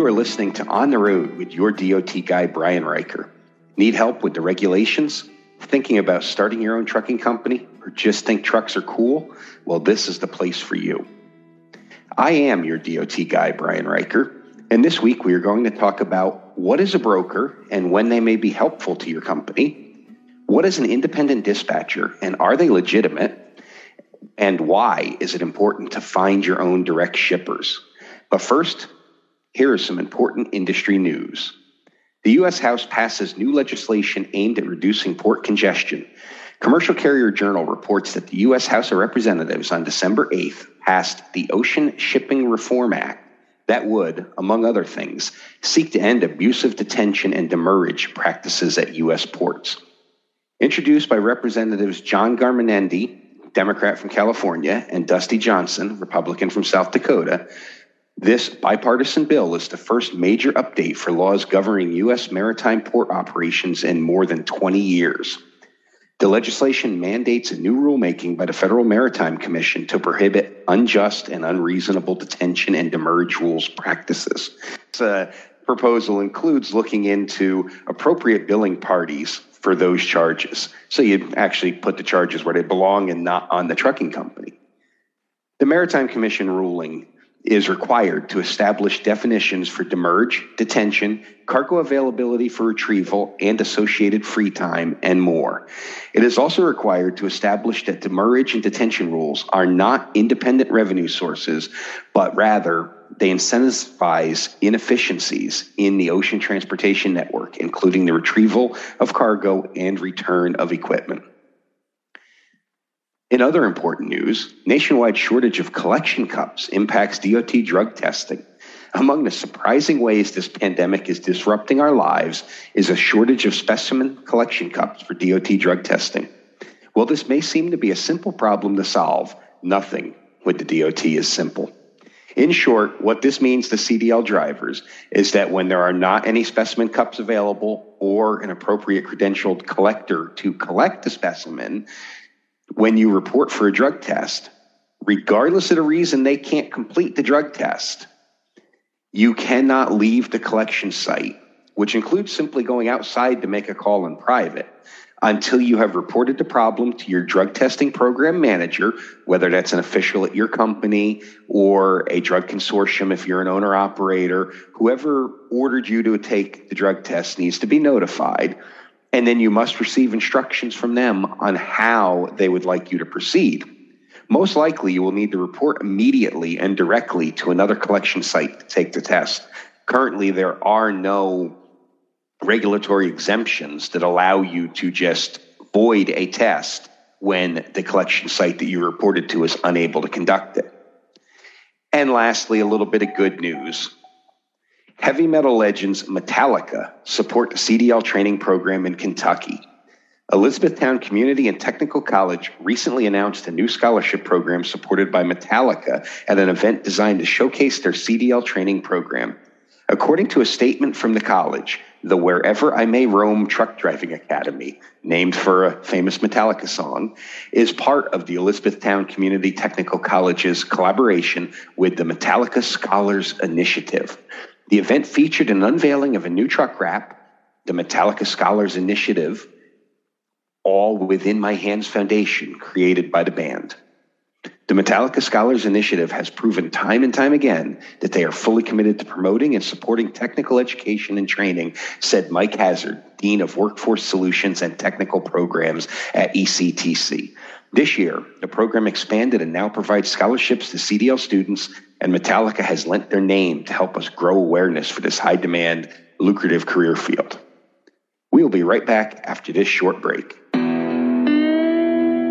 You are listening to On the Road with your DOT guy, Brian Riker. Need help with the regulations? Thinking about starting your own trucking company? Or just think trucks are cool? Well, this is the place for you. I am your DOT guy, Brian Riker, and this week we are going to talk about what is a broker and when they may be helpful to your company, what is an independent dispatcher and are they legitimate, and why is it important to find your own direct shippers. But first, here is some important industry news. The U.S. House passes new legislation aimed at reducing port congestion. Commercial Carrier Journal reports that the U.S. House of Representatives on December 8th passed the Ocean Shipping Reform Act that would, among other things, seek to end abusive detention and demurrage practices at U.S. ports. Introduced by Representatives John Garamendi, Democrat from California, and Dusty Johnson, Republican from South Dakota, this bipartisan bill is the first major update for laws governing U.S. maritime port operations in more than 20 years. The legislation mandates a new rulemaking by the Federal Maritime Commission to prohibit unjust and unreasonable detention and demurrage rules practices. The uh, proposal includes looking into appropriate billing parties for those charges. So you actually put the charges where they belong and not on the trucking company. The Maritime Commission ruling is required to establish definitions for demurrage, detention, cargo availability for retrieval, and associated free time, and more. It is also required to establish that demurrage and detention rules are not independent revenue sources, but rather they incentivize inefficiencies in the ocean transportation network, including the retrieval of cargo and return of equipment. In other important news, nationwide shortage of collection cups impacts DOT drug testing. Among the surprising ways this pandemic is disrupting our lives is a shortage of specimen collection cups for DOT drug testing. While this may seem to be a simple problem to solve, nothing with the DOT is simple. In short, what this means to CDL drivers is that when there are not any specimen cups available or an appropriate credentialed collector to collect the specimen, when you report for a drug test, regardless of the reason they can't complete the drug test, you cannot leave the collection site, which includes simply going outside to make a call in private, until you have reported the problem to your drug testing program manager, whether that's an official at your company or a drug consortium if you're an owner operator, whoever ordered you to take the drug test needs to be notified and then you must receive instructions from them on how they would like you to proceed. Most likely, you will need to report immediately and directly to another collection site to take the test. Currently, there are no regulatory exemptions that allow you to just void a test when the collection site that you reported to is unable to conduct it. And lastly, a little bit of good news. Heavy metal legends Metallica support the CDL training program in Kentucky. Elizabethtown Community and Technical College recently announced a new scholarship program supported by Metallica at an event designed to showcase their CDL training program. According to a statement from the college, the Wherever I May Roam Truck Driving Academy, named for a famous Metallica song, is part of the Elizabethtown Community Technical College's collaboration with the Metallica Scholars Initiative. The event featured an unveiling of a new truck wrap, the Metallica Scholars Initiative, All Within My Hands Foundation, created by the band. The Metallica Scholars Initiative has proven time and time again that they are fully committed to promoting and supporting technical education and training, said Mike Hazard, Dean of Workforce Solutions and Technical Programs at ECTC. This year, the program expanded and now provides scholarships to CDL students and Metallica has lent their name to help us grow awareness for this high demand, lucrative career field. We will be right back after this short break.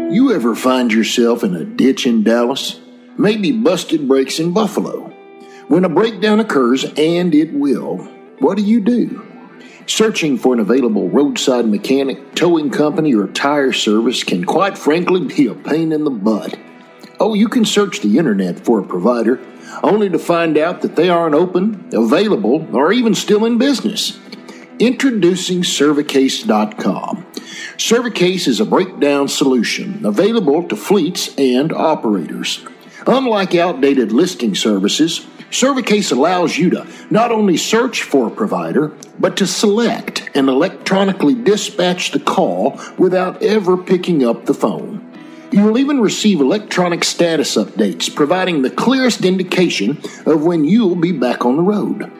You ever find yourself in a ditch in Dallas? Maybe busted brakes in Buffalo. When a breakdown occurs, and it will, what do you do? Searching for an available roadside mechanic, towing company, or tire service can quite frankly be a pain in the butt. Oh, you can search the internet for a provider only to find out that they aren't open, available, or even still in business. Introducing Servicase.com. Servicase is a breakdown solution available to fleets and operators. Unlike outdated listing services, Servicase allows you to not only search for a provider, but to select and electronically dispatch the call without ever picking up the phone. You will even receive electronic status updates, providing the clearest indication of when you'll be back on the road.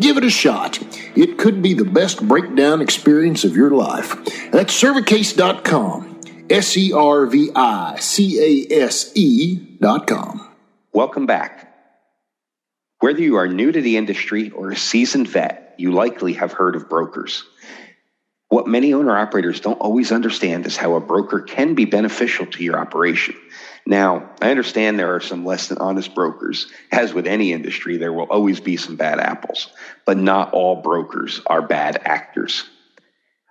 Give it a shot. It could be the best breakdown experience of your life. That's Servicase.com. S E R V I C A S E.com. Welcome back. Whether you are new to the industry or a seasoned vet, you likely have heard of brokers. What many owner operators don't always understand is how a broker can be beneficial to your operation. Now, I understand there are some less than honest brokers. As with any industry, there will always be some bad apples, but not all brokers are bad actors.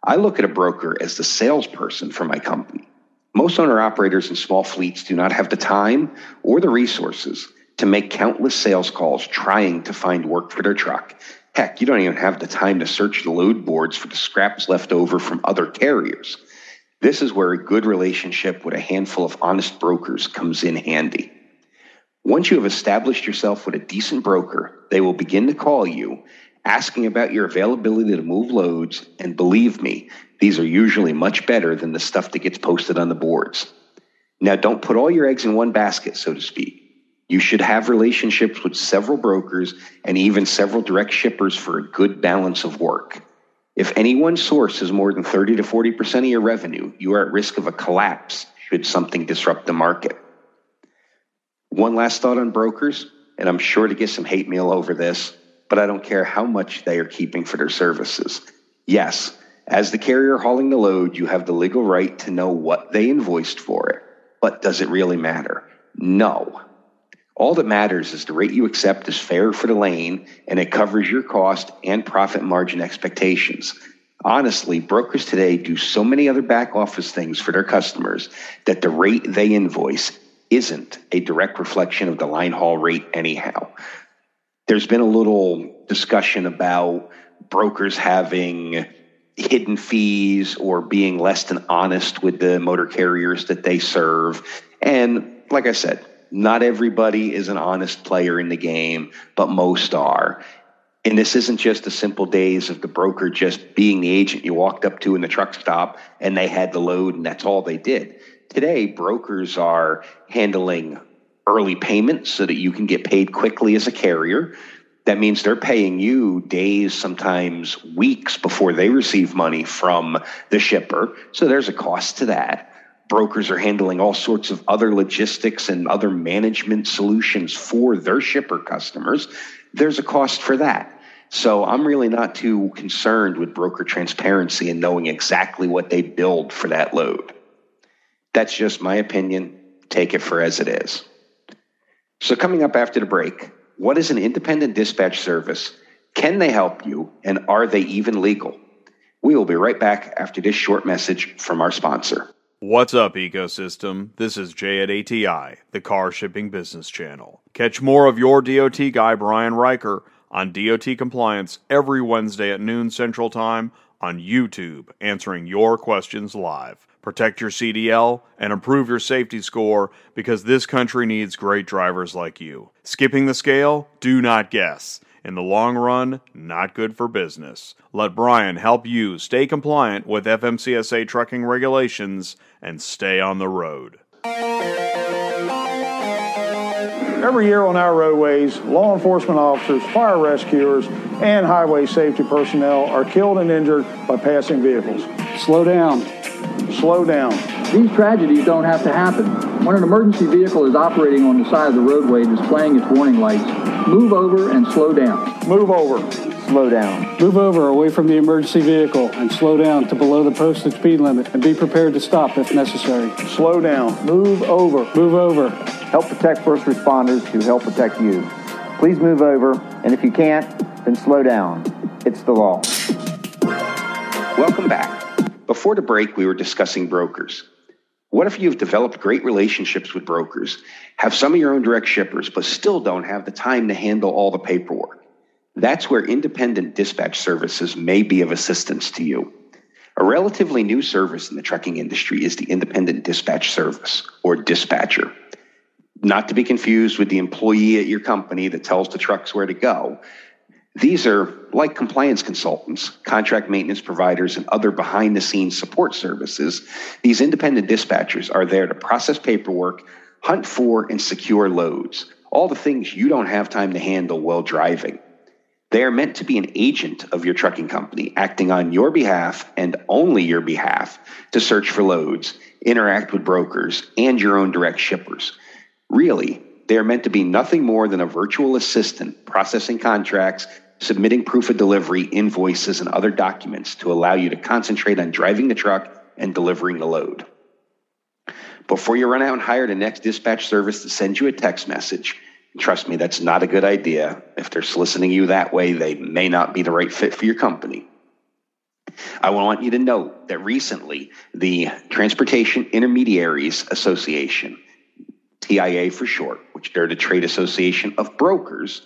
I look at a broker as the salesperson for my company. Most owner operators in small fleets do not have the time or the resources to make countless sales calls trying to find work for their truck. Heck, you don't even have the time to search the load boards for the scraps left over from other carriers. This is where a good relationship with a handful of honest brokers comes in handy. Once you have established yourself with a decent broker, they will begin to call you asking about your availability to move loads, and believe me, these are usually much better than the stuff that gets posted on the boards. Now, don't put all your eggs in one basket, so to speak. You should have relationships with several brokers and even several direct shippers for a good balance of work. If any one source is more than 30 to 40% of your revenue, you are at risk of a collapse should something disrupt the market. One last thought on brokers, and I'm sure to get some hate mail over this, but I don't care how much they are keeping for their services. Yes, as the carrier hauling the load, you have the legal right to know what they invoiced for it. But does it really matter? No. All that matters is the rate you accept is fair for the lane and it covers your cost and profit margin expectations. Honestly, brokers today do so many other back office things for their customers that the rate they invoice isn't a direct reflection of the line haul rate, anyhow. There's been a little discussion about brokers having hidden fees or being less than honest with the motor carriers that they serve. And like I said, not everybody is an honest player in the game, but most are. And this isn't just the simple days of the broker just being the agent you walked up to in the truck stop and they had the load and that's all they did. Today, brokers are handling early payments so that you can get paid quickly as a carrier. That means they're paying you days, sometimes weeks before they receive money from the shipper. So there's a cost to that brokers are handling all sorts of other logistics and other management solutions for their shipper customers, there's a cost for that. So I'm really not too concerned with broker transparency and knowing exactly what they build for that load. That's just my opinion. Take it for as it is. So, coming up after the break, what is an independent dispatch service? Can they help you? And are they even legal? We will be right back after this short message from our sponsor. What's up, ecosystem? This is Jay at ATI, the car shipping business channel. Catch more of your DOT guy, Brian Riker, on DOT Compliance every Wednesday at noon Central Time on YouTube, answering your questions live. Protect your CDL and improve your safety score because this country needs great drivers like you. Skipping the scale? Do not guess. In the long run, not good for business. Let Brian help you stay compliant with FMCSA trucking regulations and stay on the road. Every year on our roadways, law enforcement officers, fire rescuers, and highway safety personnel are killed and injured by passing vehicles. Slow down. Slow down. These tragedies don't have to happen. When an emergency vehicle is operating on the side of the roadway displaying its warning lights, move over and slow down. Move over. Slow down. Move over away from the emergency vehicle and slow down to below the posted speed limit and be prepared to stop if necessary. Slow down. Move over. Move over. Help protect first responders who help protect you. Please move over, and if you can't, then slow down. It's the law. Welcome back. Before the break, we were discussing brokers. What if you've developed great relationships with brokers, have some of your own direct shippers, but still don't have the time to handle all the paperwork? That's where independent dispatch services may be of assistance to you. A relatively new service in the trucking industry is the independent dispatch service, or dispatcher. not to be confused with the employee at your company that tells the trucks where to go. These are like compliance consultants, contract maintenance providers, and other behind the scenes support services. These independent dispatchers are there to process paperwork, hunt for and secure loads, all the things you don't have time to handle while driving. They are meant to be an agent of your trucking company, acting on your behalf and only your behalf to search for loads, interact with brokers, and your own direct shippers. Really, they are meant to be nothing more than a virtual assistant processing contracts, submitting proof of delivery, invoices, and other documents to allow you to concentrate on driving the truck and delivering the load. Before you run out and hire the next dispatch service to send you a text message, Trust me, that's not a good idea. If they're soliciting you that way, they may not be the right fit for your company. I want you to note that recently the Transportation Intermediaries Association, TIA for short, which they're the trade association of brokers,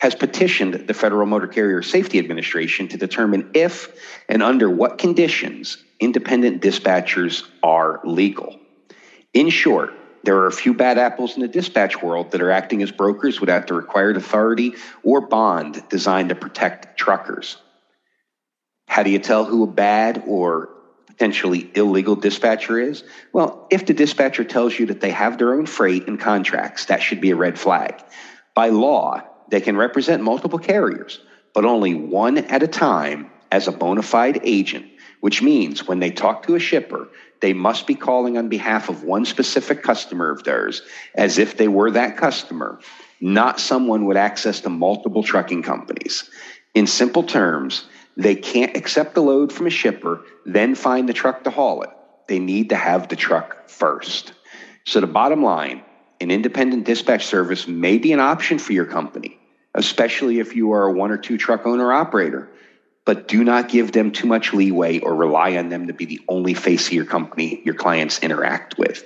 has petitioned the Federal Motor Carrier Safety Administration to determine if and under what conditions independent dispatchers are legal. In short, there are a few bad apples in the dispatch world that are acting as brokers without the required authority or bond designed to protect truckers. How do you tell who a bad or potentially illegal dispatcher is? Well, if the dispatcher tells you that they have their own freight and contracts, that should be a red flag. By law, they can represent multiple carriers, but only one at a time as a bona fide agent, which means when they talk to a shipper, they must be calling on behalf of one specific customer of theirs as if they were that customer, not someone with access to multiple trucking companies. In simple terms, they can't accept the load from a shipper, then find the truck to haul it. They need to have the truck first. So, the bottom line an independent dispatch service may be an option for your company, especially if you are a one or two truck owner operator but do not give them too much leeway or rely on them to be the only face of your company your clients interact with.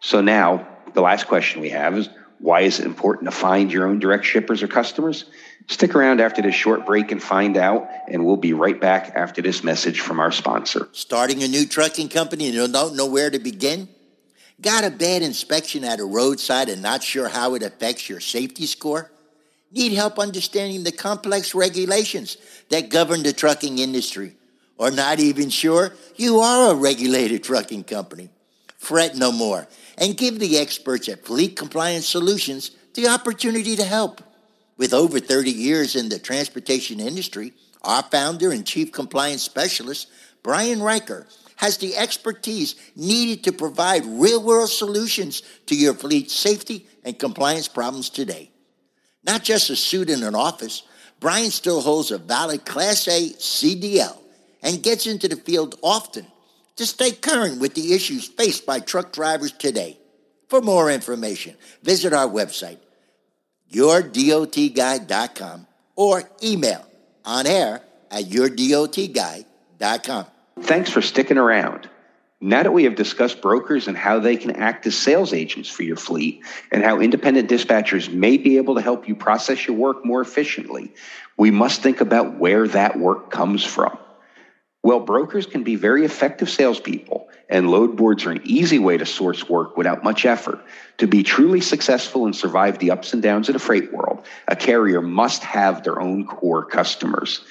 So now the last question we have is why is it important to find your own direct shippers or customers? Stick around after this short break and find out, and we'll be right back after this message from our sponsor. Starting a new trucking company and you don't know where to begin? Got a bad inspection at a roadside and not sure how it affects your safety score? need help understanding the complex regulations that govern the trucking industry, or not even sure you are a regulated trucking company. Fret no more and give the experts at Fleet Compliance Solutions the opportunity to help. With over 30 years in the transportation industry, our founder and chief compliance specialist, Brian Riker, has the expertise needed to provide real world solutions to your fleet safety and compliance problems today. Not just a suit in an office, Brian still holds a valid Class A CDL and gets into the field often to stay current with the issues faced by truck drivers today. For more information, visit our website, yourdotguy.com, or email on air at yourdotguy.com. Thanks for sticking around. Now that we have discussed brokers and how they can act as sales agents for your fleet and how independent dispatchers may be able to help you process your work more efficiently, we must think about where that work comes from. Well, brokers can be very effective salespeople, and load boards are an easy way to source work without much effort. To be truly successful and survive the ups and downs of the freight world, a carrier must have their own core customers.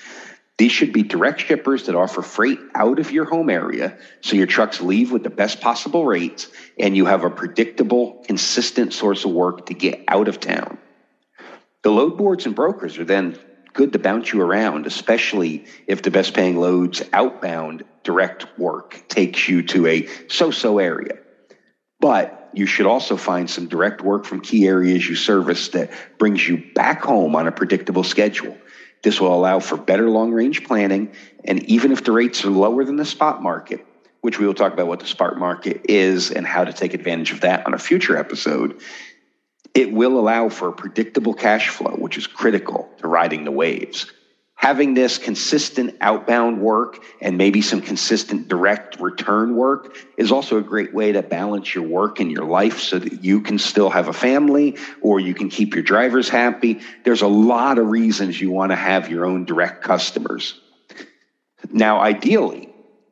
These should be direct shippers that offer freight out of your home area so your trucks leave with the best possible rates and you have a predictable, consistent source of work to get out of town. The load boards and brokers are then good to bounce you around, especially if the best paying loads outbound direct work takes you to a so so area. But you should also find some direct work from key areas you service that brings you back home on a predictable schedule. This will allow for better long range planning. And even if the rates are lower than the spot market, which we will talk about what the spot market is and how to take advantage of that on a future episode, it will allow for predictable cash flow, which is critical to riding the waves having this consistent outbound work and maybe some consistent direct return work is also a great way to balance your work and your life so that you can still have a family or you can keep your drivers happy. There's a lot of reasons you want to have your own direct customers. Now, ideally,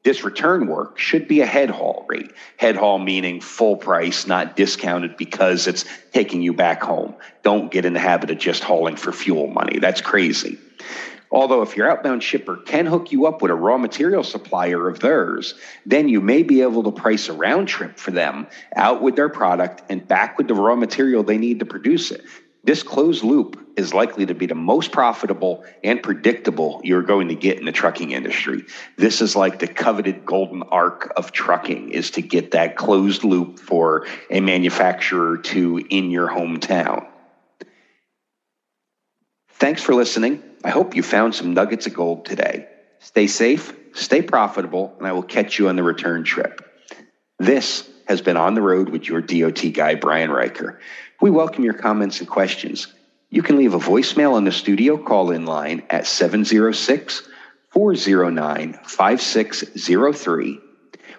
This return work should be a head haul rate. Head haul meaning full price, not discounted because it's taking you back home. Don't get in the habit of just hauling for fuel money. That's crazy. Although, if your outbound shipper can hook you up with a raw material supplier of theirs, then you may be able to price a round trip for them out with their product and back with the raw material they need to produce it. This closed loop is likely to be the most profitable and predictable you're going to get in the trucking industry. This is like the coveted golden arc of trucking is to get that closed loop for a manufacturer to in your hometown. Thanks for listening. I hope you found some nuggets of gold today. Stay safe, stay profitable, and I will catch you on the return trip. This has been On the Road with your DOT guy, Brian Riker. We welcome your comments and questions. You can leave a voicemail on the studio call in line at 706 409 5603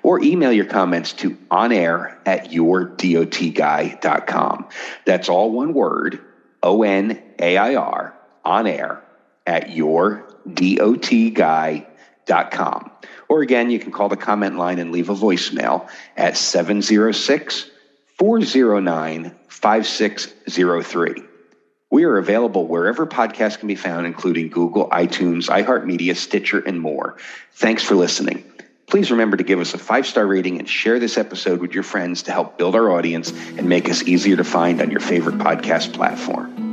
or email your comments to onair at yourdotguy.com. That's all one word, O N A I R, on air at yourdotguy.com. Or again, you can call the comment line and leave a voicemail at 706 409 5603. We are available wherever podcasts can be found, including Google, iTunes, iHeartMedia, Stitcher, and more. Thanks for listening. Please remember to give us a five star rating and share this episode with your friends to help build our audience and make us easier to find on your favorite podcast platform.